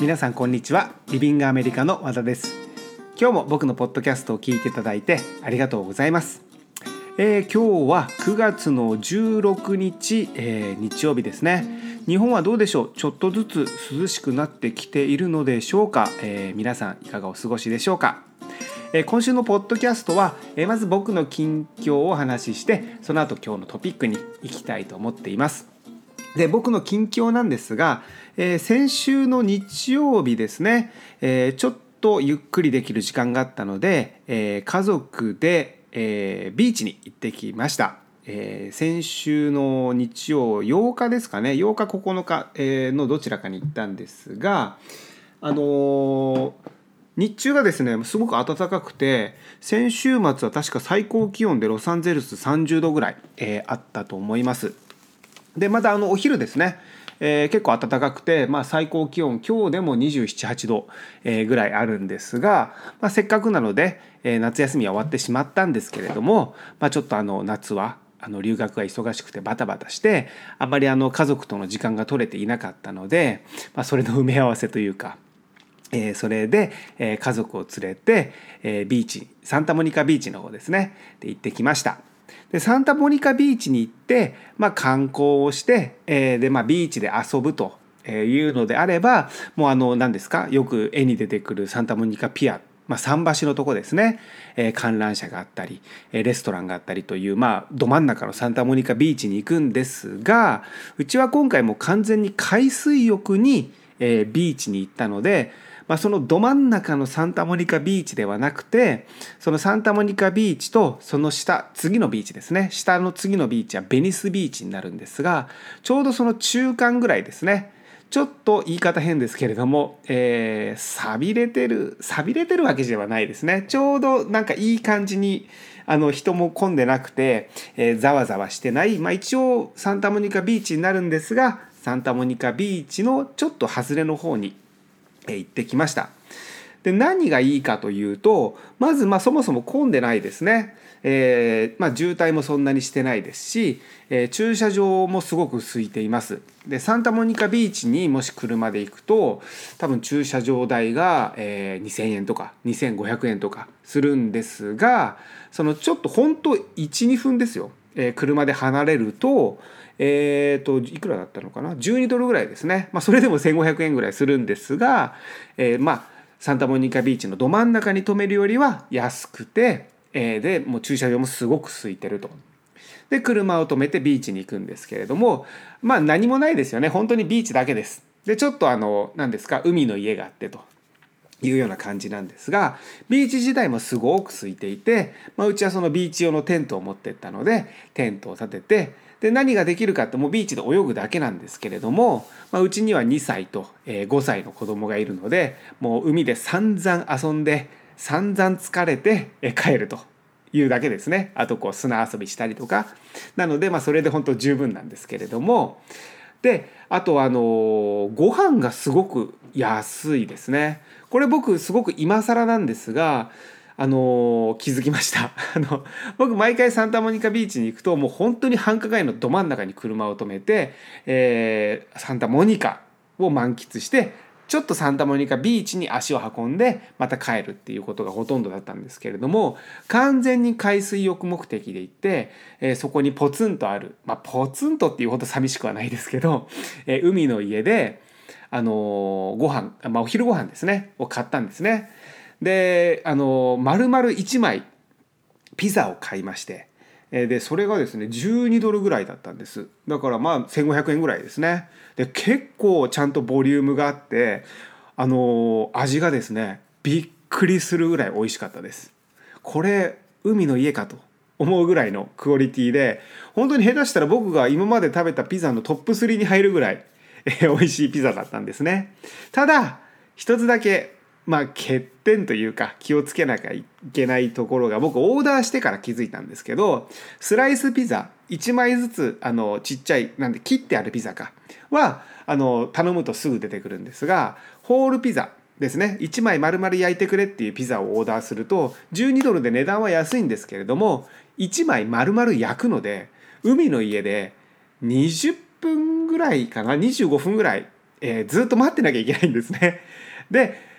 皆さんこんにちは。リビングアメリカの和田です。今日も僕のポッドキャストを聞いていただいてありがとうございます、えー今日は9月の16日、えー日曜日ですね。日本はどうでしょう？ちょっとずつ涼しくなってきているのでしょうか、えー皆さんいかがお過ごしでしょうか？え今週のポッドキャストは、えまず僕の近況をお話ししてその後今日のトピックに行きたいと思っています。で僕の近況なんですが、えー先週の日曜日ですね、えーちょっとゆっくりできる時間があったので、えー家族で、えビーチに行ってきました。え先週の日曜8日ですかね8日9日、えのどちらかに行ったんですがあの日中がですねすごく暖かくて先週末は確か最高気温でロサンゼルス30度ぐらい、えあったと思います。でまたあのお昼ですね、えー結構暖かくて、まあ、最高気温今日でも278度、えーぐらいあるんですが、まあ、せっかくなので、えー夏休みは終わってしまったんですけれども、まあ、ちょっとあの夏はあの留学が忙しくてバタバタしてあまりあの家族との時間が取れていなかったので、まあ、それの埋め合わせというか。えーそれで、えー家族を連れて、えービーチサンタモニカビーチの方ですねで行ってきましたでサンタモニカビーチに行って、まあ、観光をして、えーで、まあ、ビーチで遊ぶというのであればもうあの何ですか？よく絵に出てくるサンタモニカピアまあ、桟橋のとこですね、えー観覧車があったりレストランがあったりという、まあ、ど真ん中のサンタモニカビーチに行くんですがうちは今回も完全に海水浴に、えービーチに行ったので、まあ、そのど真ん中のサンタモニカビーチではなくてそのサンタモニカビーチとその下次のビーチですね。下の次のビーチはベニスビーチになるんですがちょうどその中間ぐらいですね。ちょっと言い方変ですけれども、えー、錆びれてる錆びれてるわけではないですね。ちょうどなんかいい感じにあの人も混んでなくて、えざわざわしてない、まあ、一応サンタモニカビーチになるんですがサンタモニカビーチのちょっと外れの方に行ってきました。で何がいいかというとまずまそもそも混んでないですね、えーまあ、渋滞もそんなにしてないですし、えー駐車場もすごく空いています。でサンタモニカビーチにもし車で行くと多分駐車場代が、えー2,000円とか2,500円とかするんですがそのちょっとほんと12分ですよ、え車で離れるとえー、といくらだったのかな？12ドルぐらいですね、まあ、それでも1500円ぐらいするんですが、えーまあサンタモニカビーチのど真ん中に止めるよりは安くて、えーでもう駐車場もすごく空いてると。で車を止めてビーチに行くんですけれどもまあ何もないですよね本当にビーチだけです。でちょっとあの何ですか？海の家があってと。いうような感じなんですがビーチ自体もすごく空いていて、まあ、うちはそのビーチ用のテントを持ってったのでテントを立ててで何ができるかってもうビーチで泳ぐだけなんですけれども、まあ、うちには2歳と5歳の子供がいるのでもう海で散々遊んで散々疲れて帰るというだけですね。あとこう砂遊びしたりとか。なのでまあそれで本当十分なんですけれども。であとあのご飯がすごく安いですね。これ僕すごく今更なんですがあの気づきました あの僕毎回サンタモニカビーチに行くともう本当に繁華街のど真ん中に車を止めて、えーサンタモニカを満喫してちょっとサンタモニカビーチに足を運んでまた帰るっていうことがほとんどだったんですけれども完全に海水浴目的で行って、えーそこにポツンとあるまあポツンとっていうほど寂しくはないですけど、えー海の家であのーご飯まあお昼ご飯ですねを買ったんですね。であの丸々1枚ピザを買いましてでそれがですね12ドルぐらいだったんです。だからまあ1500円ぐらいですね。で結構ちゃんとボリュームがあってあの味がですねびっくりするぐらい美味しかったです。これ海の家かと思うぐらいのクオリティで本当に下手したら僕が今まで食べたピザのトップ3に入るぐらい、えー美味しいピザだったんですね。ただ一つだけまあ欠点というか気をつけなきゃいけないところが僕オーダーしてから気づいたんですけどスライスピザ1枚ずつあのちっちゃいなんで切ってあるピザかはあの頼むとすぐ出てくるんですがホールピザですね1枚丸々焼いてくれっていうピザをオーダーすると12ドルで値段は安いんですけれども1枚丸々焼くので海の家で20分ぐらいかな？25分ぐらいえーずっと待ってなきゃいけないんですね。で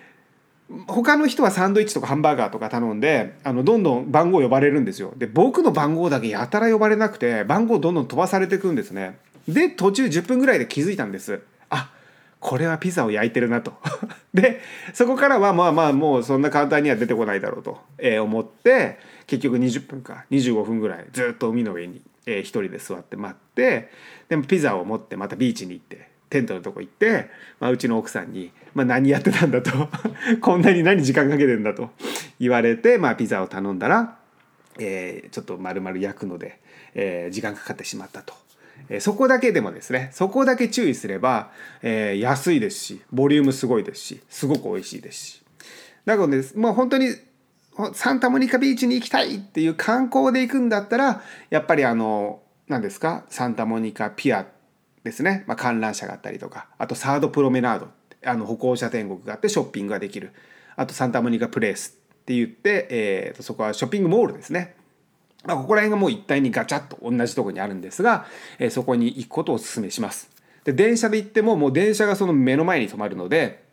他の人はサンドイッチとかハンバーガーとか頼んであのどんどん番号呼ばれるんですよ。で僕の番号だけやたら呼ばれなくて番号どんどん飛ばされていくんですね。で途中10分ぐらいで気づいたんです。あこれはピザを焼いてるなと。でそこからはまあまあもうそんな簡単には出てこないだろうと、えー思って結局20分か25分ぐらいずっと海の上に、えー一人で座って待ってでもピザを持ってまたビーチに行ってテントのとこ行って、まあ、うちの奥さんに「まあ、何やってたんだ」と「こんなに何時間かけてんだ」と。言われて、まあ、ピザを頼んだら、えーちょっと丸々焼くので、えー時間かかってしまったと。えーそこだけでもですねそこだけ注意すれば、えー安いですしボリュームすごいですしすごく美味しいですし。だからねもう本当にサンタモニカビーチに行きたいっていう観光で行くんだったらやっぱりあの何ですかサンタモニカピアってですね、まあ、観覧車があったりとかあとサードプロメナードあの歩行者天国があってショッピングができるあとサンタモニカプレイスって言って、えーとそこはショッピングモールですねまあ、ここら辺がもう一体にガチャッと同じとこにあるんですが、えーそこに行くことをお勧めします。で電車で行ってももう電車がその目の前に止まるので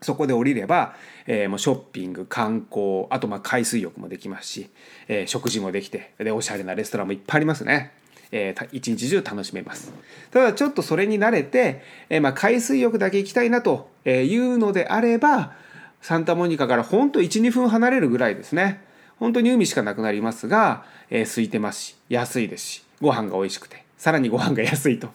そこで降りれば、えーもうショッピング観光あとまあ海水浴もできますし、えー食事もできてでおしゃれなレストランもいっぱいありますね。えー一日中楽しめますただちょっとそれに慣れて、えーまあ、海水浴だけ行きたいなというのであればサンタモニカからほんと12分離れるぐらいですね本当に海しかなくなりますが、えー空いてますし安いですしご飯が美味しくてさらにご飯が安いと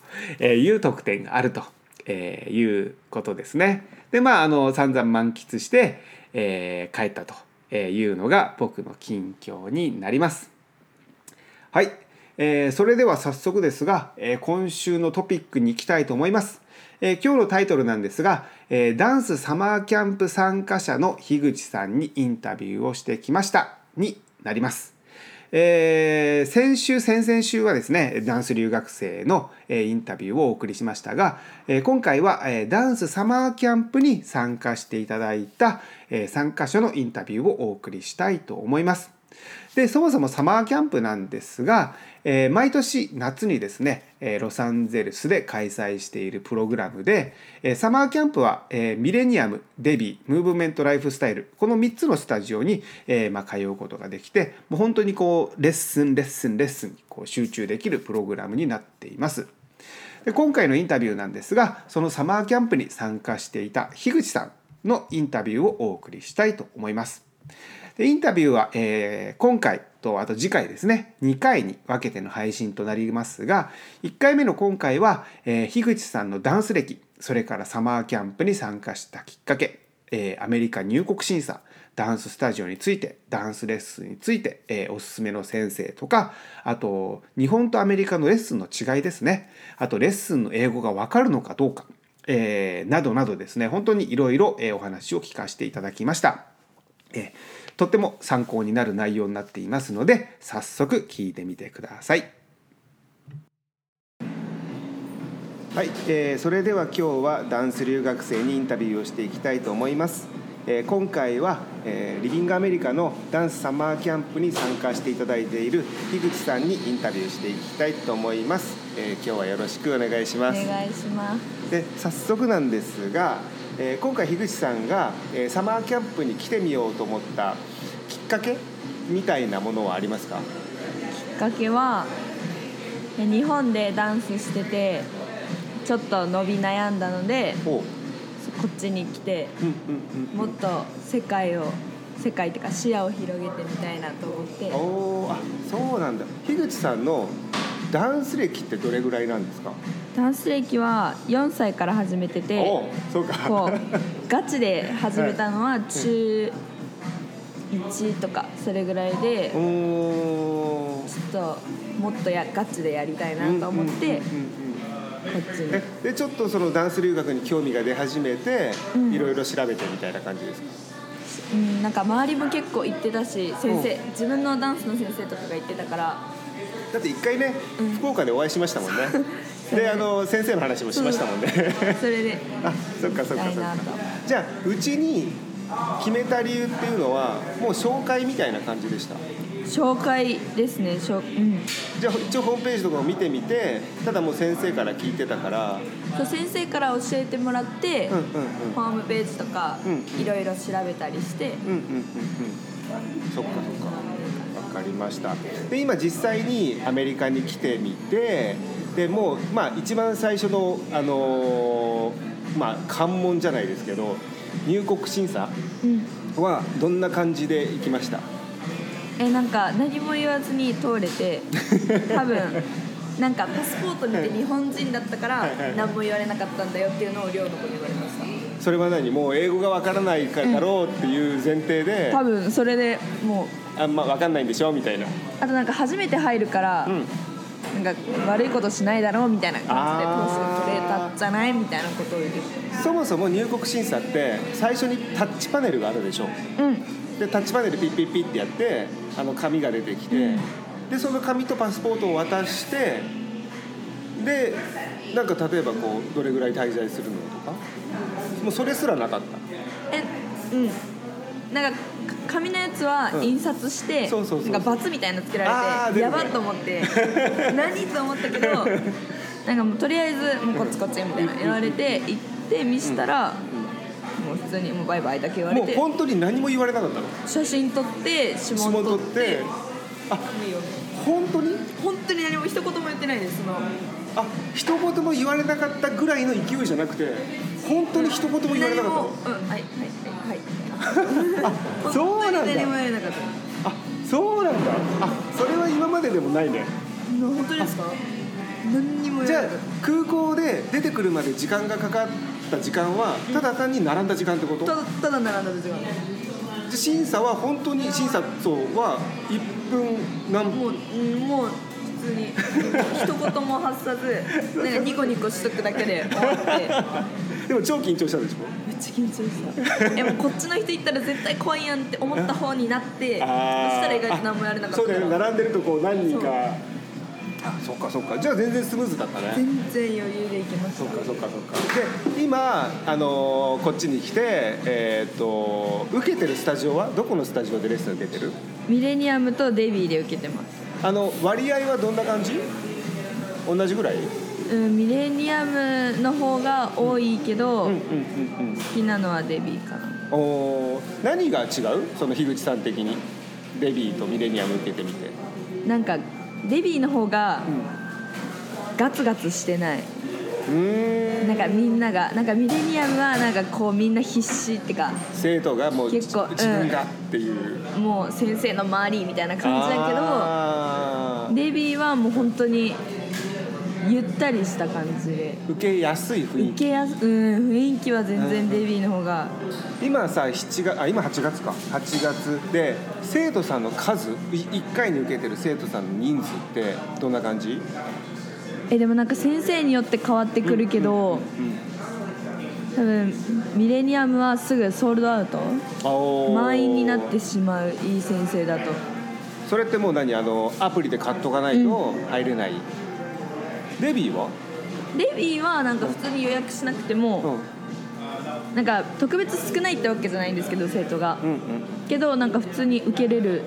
いう特典があるとえーいうことですね。でまああの散々満喫して、えー帰ったというのが僕の近況になります。はい、えーそれでは早速ですが、えー今週のトピックに行きたいと思います。えー今日のタイトルなんですが、えーダンスサマーキャンプ参加者の樋口さんにインタビューをしてきましたになります。えー先週先々週はですねダンス留学生の、えーインタビューをお送りしましたが、えー今回は、えーダンスサマーキャンプに参加していただいた、えー参加者のインタビューをお送りしたいと思います。でそもそもサマーキャンプなんですが、えー毎年夏にですね、えーロサンゼルスで開催しているプログラムで、えーサマーキャンプは、えーミレニアムデビームーブメントライフスタイルこの3つのスタジオに、えーまあ、通うことができてもう本当にこうレッスンレッスンレッスンにこう集中できるプログラムになっています。で今回のインタビューなんですがそのサマーキャンプに参加していた樋口さんのインタビューをお送りしたいと思います。でインタビューは、えー今回とあと次回ですね。2回に分けての配信となりますが1回目の今回は、えー樋口さんのダンス歴それからサマーキャンプに参加したきっかけ、えーアメリカ入国審査ダンススタジオについてダンスレッスンについて、えーおすすめの先生とかあと日本とアメリカのレッスンの違いですね。あとレッスンの英語がわかるのかどうか、えーなどなどですね。本当にいろいろお話を聞かせていただきました。えーとっても参考になる内容になっていますので早速聞いてみてください。はい、えーそれでは今日はダンス留学生にインタビューをしていきたいと思います。えー今回は、えーリビングアメリカのダンスサマーキャンプに参加していただいている樋口さんにインタビューしていきたいと思います。えー今日はよろしくお願いしおます。願いします。で早速なんですが、えー今回樋口さんが、えーサマーキャンプに来てみようと思ったきっかけみたいなものはありますか？きっかけはえ日本でダンスしててちょっと伸び悩んだのでこっちに来てうんうんうん。もっと世界を世界っていうか視野を広げてみたいなと思って。おーあそうなんだ。樋口さんのダンス歴ってどれぐらいなんですか？ダンス歴は4歳から始めててそうか。こうガチで始めたのは中1とかそれぐらいでちょっともっとやガチでやりたいなと思ってこっちに。えでちょっとそのダンス留学に興味が出始めて、うん。いろいろ調べてみたいな感じですか？うん、なんか周りも結構行ってたし先生うん。自分のダンスの先生とかが行ってたから。だって一回ね、うん。福岡でお会いしましたもんね であの先生の話もしましたもんね。それで。あそっかそっかそっか。じゃあうちに決めた理由っていうのはもう紹介みたいな感じでした？紹介ですね。しょ、うん、じゃあ一応ホームページとかを見てみてただもう先生から聞いてたから。そう先生から教えてもらって、うんうんホームページとかうんいろいろ調べたりして、うんうんうんうん。そっかそっか。分かりました。で今実際にアメリカに来てみてでもうまあ一番最初のあのーまあ関門じゃないですけど入国審査うん、はどんな感じで行きました？えなんか何も言わずに通れて 多分なんかパスポート見て日本人だったから何も言われなかったんだよっていうのを寮の子に言われました。それは何？もう英語がわからないからだろうっていう前提で、多分それでもうあんま分かんないんでしょ？みたいな。あとなんか初めて入るから、うんなんか悪いことしないだろうみたいな感じであー通してくれたんじゃないみたいなことを言って。そもそも入国審査って最初にタッチパネルがあるでしょ。うん。でタッチパネルピッピッピッってやってあの紙が出てきて、うんでその紙とパスポートを渡してでなんか例えばこうどれぐらい滞在するのとかもうそれすらなかったえうんなんかか紙のやつはうん。印刷して、そうそうそう。なんかバツみたいなのつけられてやばっと思って 何と思ったけどなんかもうとりあえずもうこっちこっちみたいな言われて行って見したら、もう普通にもうバイバイだけ言われてもう本当に何も言われなかったの？写真撮って指指紋紋撮って。てあ本当に？本当に何も一言も言ってないですその。あ一言も言われなかったぐらいの勢いじゃなくて本当に一言も言われなかったの？うんはいはいあそうなんだ。本当に何も言われなかった。あそうなんだ。あそれは今まででもないね。本当ですか？何にも言じゃあわれなかっ空港で出てくるまで時間がかかった時間はただ単に並んだ時間ってこと？たただただ並んだ時間。で審査は本当に審査層は1分何もううんもう普通に。一言も発さずなんかニコニコしとくだけで終わってでも超緊張したでしょちゃ緊張した。いやもうこっちの人行ったら絶対怖いやんって思った方になってそしたら意外と何もやれなかった。そうだ並んでるとこう何人か。あそっかそっか。じゃあ全然スムーズだったね。全然余裕で行けました。そっかそっかそっか。で今、あのーこっちに来て、えーっと受けてるスタジオはどこのスタジオでレッスン受けてる？ミレニアムとデビーで受けてます。あの割合はどんな感じ？同じぐらい？うんミレニアムの方が多いけど、好きなのはデビーかな。うんおー何が違う？その樋口さん的に。デビーとミレニアム受けてみて。なんかデビーの方がガツガツしてない。うん。なんかみんながなんかミレニアムはなんかこうみんな必死ってか。生徒がもう結構自分がっていう、もう先生の周りみたいな感じだけどデビーはもう本当にゆったりした感じで。受けやすい雰囲気。受けやすうん雰囲気は全然デビーの方が。今さ7月あ今8月か。8月で生徒さんの数1回に受けてる生徒さんの人数ってどんな感じ？えでもなんか先生によって変わってくるけど多分ミレニアムはすぐソールドアウト？満員になってしまういい先生だと。それってもう何？あのアプリで買っとかないと入れない、デビーは、デビーはなんか普通に予約しなくても、なんか特別少ないってわけじゃないんですけど生徒が。うんうん。けどなんか普通に受けれる。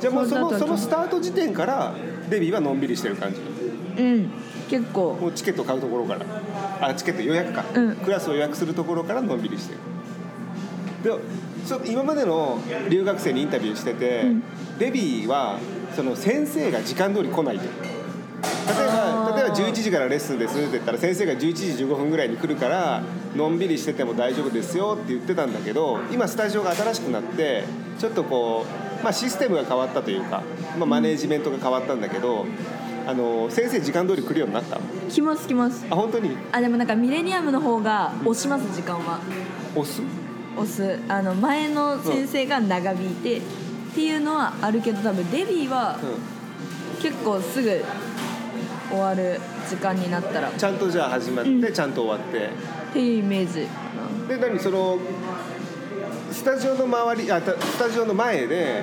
じゃあもうそのそのスタート時点からデビーはのんびりしてる感じ？うん。結構。もうチケット買うところから。あチケット予約か、うん。クラスを予約するところからのんびりしてる。で今までの留学生にインタビューしてて、うん。デビーはその先生が時間通り来ないと。例えば例えば11時からレッスンですって言ったら先生が11時15分ぐらいに来るからのんびりしてても大丈夫ですよって言ってたんだけど今スタジオが新しくなってちょっとこう、まあ、システムが変わったというか、まあ、マネージメントが変わったんだけど、あの先生時間通り来るようになった来ます来ます。あ本当に？あでもなんかミレニアムの方が押します時間は。押す？押す。あの前の先生が長引いて、っていうのはあるけど多分デビーはう結構すぐ終わる時間になったら。ちゃんとじゃあ始まって、うん。ちゃんと終わって。ていうイメージで何そのスタジオの周りあたスタジオの前で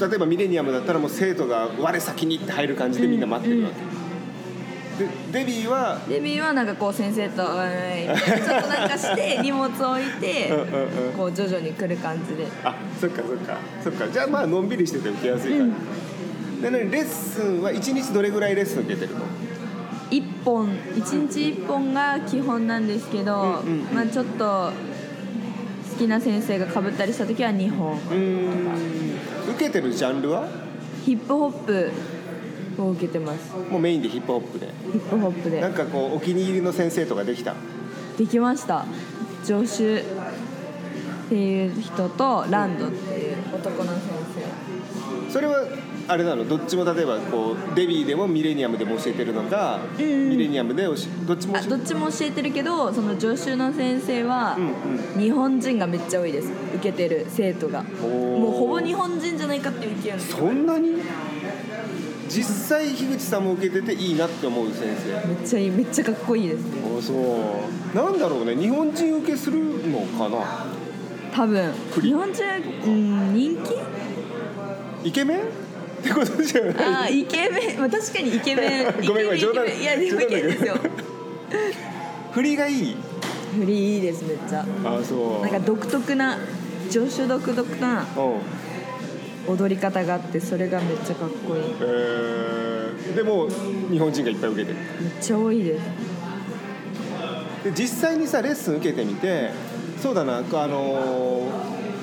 例えばミレニアムだったらもう生徒が我先にって入る感じでみんな待ってるわけ、でデビーは？デビーはなんかこう先生と「おい」みたいなちょっとなんかして荷物置いてうんうんうん。こう徐々に来る感じで。あそっかそっか。そっか。じゃあまあのんびりしてて受けやすいから、レッスンは1日どれぐらいレッスン受けてるの？1本1日1本が基本なんですけど、うんうんうん。まあちょっと好きな先生がかぶったりした時は2本受けてるジャンルは？ヒップホップを受けてます。もうメインでヒップホップで。ヒップホップで。なんかこうお気に入りの先生とかできた？できました。助手っていう人とランドっていう男の先それはあれなの？どっちも例えばこうデビーでもミレニアムでも教えてるのか、うん。うんミレニアムでどっちもどっちも教えてるけどその助手の先生はうん日本人がめっちゃ多いです受けてる生徒が。もうほぼ日本人じゃないかっていう勢いのそんなに？実際樋口さんも受けてていいなって思う先生。めっちゃいいめっちゃかっこいいです。あそう。なんだろうね。日本人受けするのかな？多分。日本人うん人気？イケメン？ってことじゃない。あーイケメン、まあ、確かにイケメン。ごめんごめん冗談いやでもイケメンですよ。振りがいい？振りいいですめっちゃ。あそう。なんか独特な助手独特なうん。踊り方があってそれがめっちゃかっこいい。えー。でも日本人がいっぱい受けてる。めっちゃ多いです。で実際にさレッスン受けてみてそうだなあの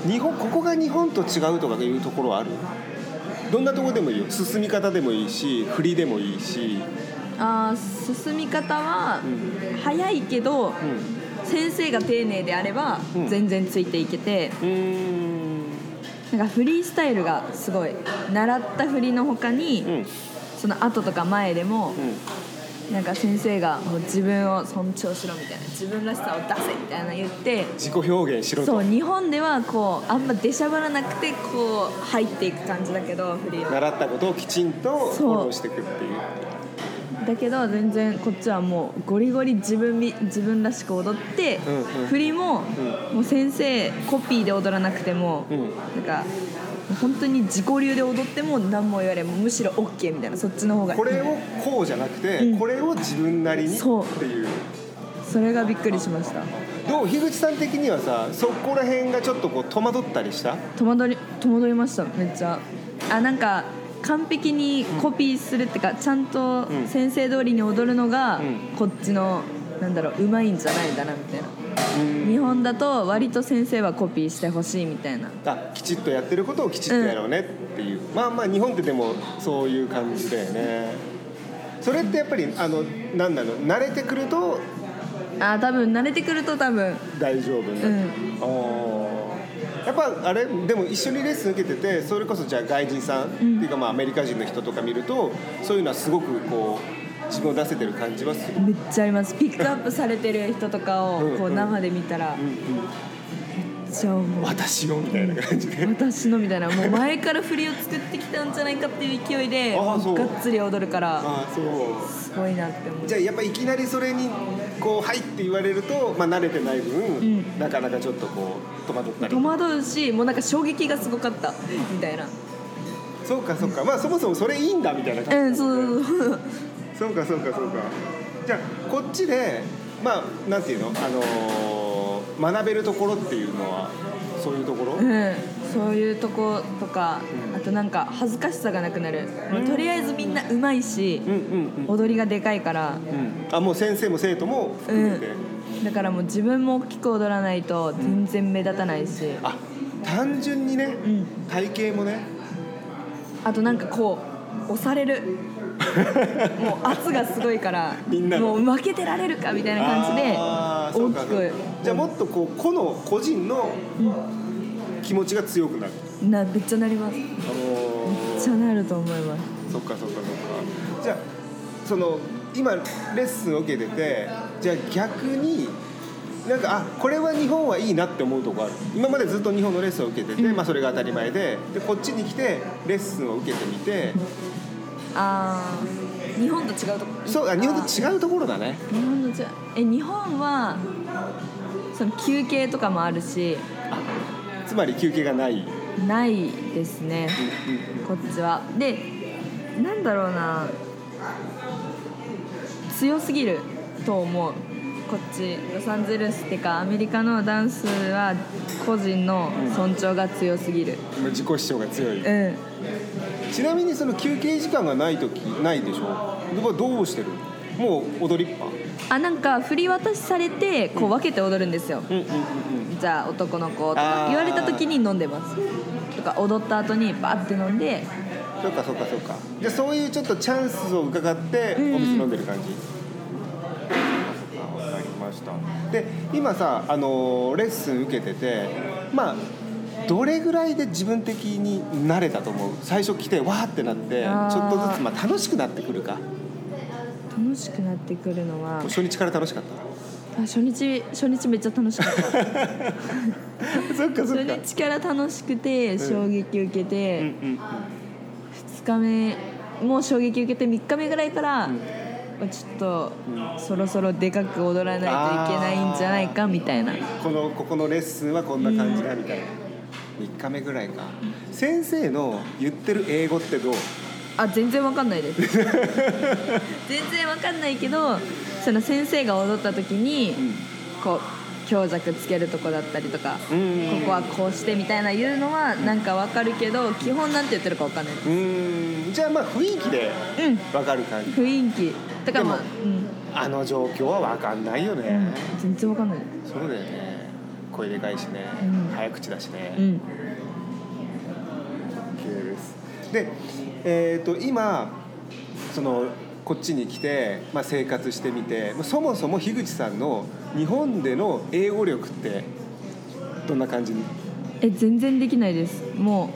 ー日本ここが日本と違うとかいうところはある？どんなところでもいいよ。進み方でもいいし振りでもいいし。あー進み方はうん。早いけどうん。先生が丁寧であればうん。全然ついていけてうーん。なんかフリースタイルがすごい。習った振りの他にうん。その後とか前でもうんなんか先生がもう自分を尊重しろみたいな自分らしさを出せみたいな言って自己表現しろと。そう日本ではこうあんま出しゃばらなくてこう入っていく感じだけどフリーは。習ったことをきちんとフォローしていくっていう。だけど全然こっちはもうゴリゴリ自分み自分らしく踊って、うんうん。振りも、もう先生コピーで踊らなくても、うん。なんか本当に自己流で踊っても何も言われんむしろ OK みたいなそっちの方が。これをこうじゃなくて、うん。これを自分なりにってそう。いう。それがびっくりしました。どう樋口さん的にはさそこら辺がちょっとこう戸惑ったりした？戸惑り戸惑いましためっちゃ。あなんか完璧にコピーするってかちゃんとうん。先生通りに踊るのがうん。こっちのなんだろううまいんじゃないんだなみたいな日本だと割と先生はコピーしてほしいみたいな。あきちっとやってることをきちっとやろうねっていう、まあまあ日本ってでもそういう感じだよね。それってやっぱりあのなんなの？慣れてくるとあ多分慣れてくると多分。大丈夫になる、うん。やっぱあれでも一緒にレッスン受けててそれこそじゃあ外人さん、っていうかまあアメリカ人の人とか見るとそういうのはすごくこう自分を出せてる感じはする、めっちゃありますピックアップされてる人とかをこう生で見たらうんうん、じゃあもう私よみたいな感じで、私のみたいなもう前から振りを作ってきたんじゃないかっていう勢いでがっつり踊るからああそうすごいなって思うじゃあやっぱいきなりそれにこう「はい」って言われると、まあ、慣れてない分、んなかなかちょっとこう戸惑ったり戸惑うしもうなんか衝撃がすごかったみたいなそうかそうかまあそもそもそれいいんだみたいな感じ、うんそうそうそうそうかそうかそうか。じゃあこっちでまあなんていうの、あのー学べるところっていうのはそういうところ、うん、そういうとことかあとなんか恥ずかしさがなくなる、もうとりあえずみんなうまいしうん、うんうん。踊りがでかいから、うん。あもう先生も生徒も含めて、だからもう自分も大きく踊らないと全然目立たないし、あ単純にね、ん。体型もね。あとなんかこう押されるもう圧がすごいからもう負けてられるかみたいな感じであーそうか。大きく。じゃあもっとこう個の個人の気持ちが強くなる、なめっちゃなります。めっあのー。ちゃなると思います。そっかそっかそっか。じゃあその今レッスンを受けててじゃあ逆になんかあこれは日本はいいなって思うとこある。今までずっと日本のレッスンを受けてて、まあ、それが当たり前ででこっちに来てレッスンを受けてみてあー日本と違うとこ。そうあ日本と違うところだね。日本の違う。え日本はその休憩とかもあるし。つまり休憩がない、ないですね。こっちは。でなんだろうな。強すぎると思うこっちロサンゼルスってかアメリカのダンスは個人の尊重が強すぎる。自己主張が強い、うん。ちなみにその休憩時間がない時ないでしょ？どどうしてる？もう踊りっぱ？あなんか振り渡しされてこう分けて踊るんですよ、うんうんうんじゃあ男の子とあかー。言われた時に飲んでます。とか踊った後にバーって飲んで。そうかそうかそうか。じゃあそういうちょっとチャンスを伺っておうん。うん水飲んでる感じ、わかりました。で今さあのレッスン受けててまあどれぐらいで自分的に慣れたと思う？最初来てわーってなってちょっとずつまあ楽しくなってくるか。楽しくなってくるのは初日から楽しかっあ初日初日めっちゃ楽しかった。た そっかそっ初か日から楽しくて衝撃受けうんて、うん。2日目もう衝撃受けて3日目ぐらいから、うんちょっと、そろそろでかく踊らないといけないんじゃないかみたいな。このここのレッスンはこんな感じだみたいな。3日目ぐらいか。先生の言ってる英語ってどう？あ全然わかんないです。全然わかんないけどその先生が踊った時に、こう強弱つけるとこだったりとか、うんここはこうしてみたいな言うのはなんかわかるけど基本なんて言ってるかわかんないです。うーん。じゃあまあ雰囲気でうん。わかる感じ。雰囲気だからまああの状況はわかんないよね、うん、全然わかんない。そうだよね。声でかいしね、うん。早口だしね、うん。OK ですでえっ、と今そのこっちに来て、まあ、生活してみてまあそもそも樋口さんの日本での英語力ってどんな感じ？にえ全然できないです。も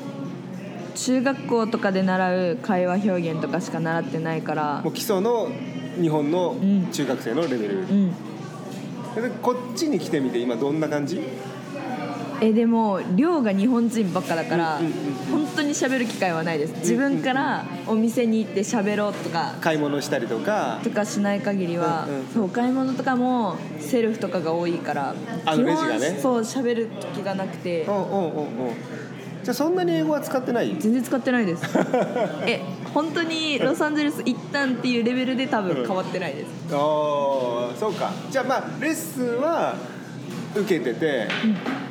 う中学校とかで習う会話表現とかしか習ってないから。もう基礎の日本のん中学生のレベル、うん。でこっちに来てみて今どんな感じ？えでも寮が日本人ばっかだからうんうんうん本当に喋る機会はないです。自分からお店に行って喋ろうとか買い物したりとか。とかしない限りは、うんうんそうお買い物とかもセルフとかが多いからあのレジがね。そう喋る時がなくて。うんうんうんうん。じゃあそんなに英語は使ってない？全然使ってないです。え本当にロサンゼルス行ったんっていうレベルで多分変わってないです。ああそうか。じゃあまあレッスンは受けてて、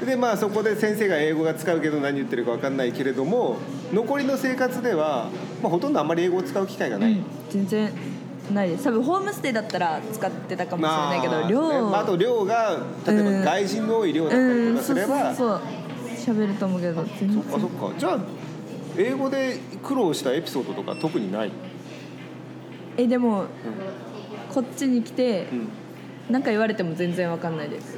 でまあそこで先生が英語が使うけど何言ってるか分かんないけれども残りの生活では、まあ、ほとんどあんまり英語を使う機会がない、うん。全然ないです。多分ホームステイだったら使ってたかもしれないけどまあ寮、ねまあ、あと寮が例えばうん。外人の多い寮だったりうんそうとかすれば、そうそう。喋ると思うけど全然。そっかそっか。じゃあ英語で苦労したエピソードとか特にない、えでもこっちに来てうん。何か言われても全然わかんないです。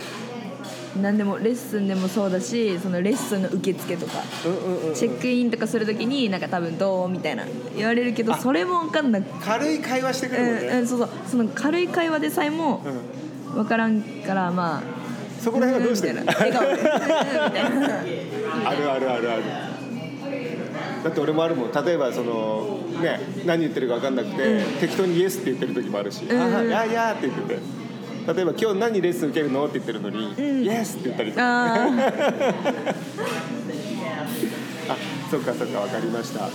何でもレッスンでもそうだしそのレッスンの受付とかうんうんうんうん。チェックインとかするときになんか多分どうみたいな言われるけどあそれも分かんなく軽い会話してくうるもんね、んうんそうそう。その軽い会話でさえもうん。分からんからまあそこら辺はどうしてる？んみたいな。笑顔でうんみたいな。あるあるあるあるだって俺もあるもん。例えばそのね何言ってるか分かんなくて、適当に「イエス」って言ってる時もあるし「うん。ああいやいや」って言ってて。例えば「今日何レッスン受けるの?」って言ってるのに「ん。イエス」って言ったりとか。あ あそっかそっか分かりました。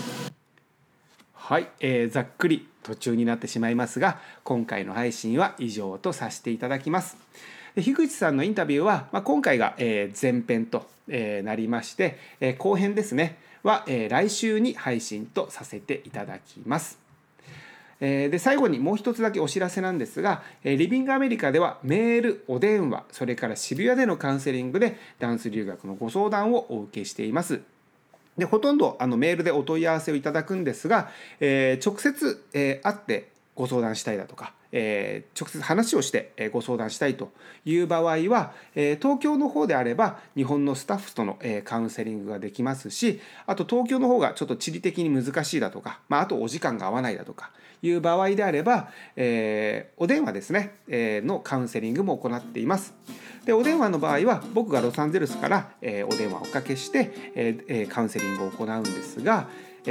はい、えーざっくり途中になってしまいますが今回の配信は以上とさせていただきます。で樋口さんのインタビューは、まあ、今回が、えー前編と、えーなりまして、えー後編ですねは、えー来週に配信とさせていただきます。えーで最後にもう一つだけお知らせなんですが、えーリビングアメリカではメールお電話それから渋谷でのカウンセリングでダンス留学のご相談をお受けしています。でほとんどあのメールでお問い合わせをいただくんですが、えー直接、えー会ってご相談したいだとか、えー直接話をしてご相談したいという場合は、えー東京の方であれば日本のスタッフとの、えーカウンセリングができますしあと東京の方がちょっと地理的に難しいだとか、まあ、あとお時間が合わないだとかいう場合であれば、えーお電話ですね、えーのカウンセリングも行っています。でお電話の場合は僕がロサンゼルスから、えーお電話をおかけして、えーカウンセリングを行うんですが、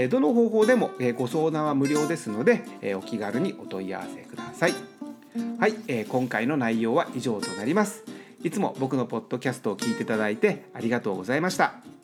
どの方法でも、えご相談は無料ですので、えお気軽にお問い合わせください。はい、え今回の内容は以上となります。いつも僕のポッドキャストを聞いていただいてありがとうございました。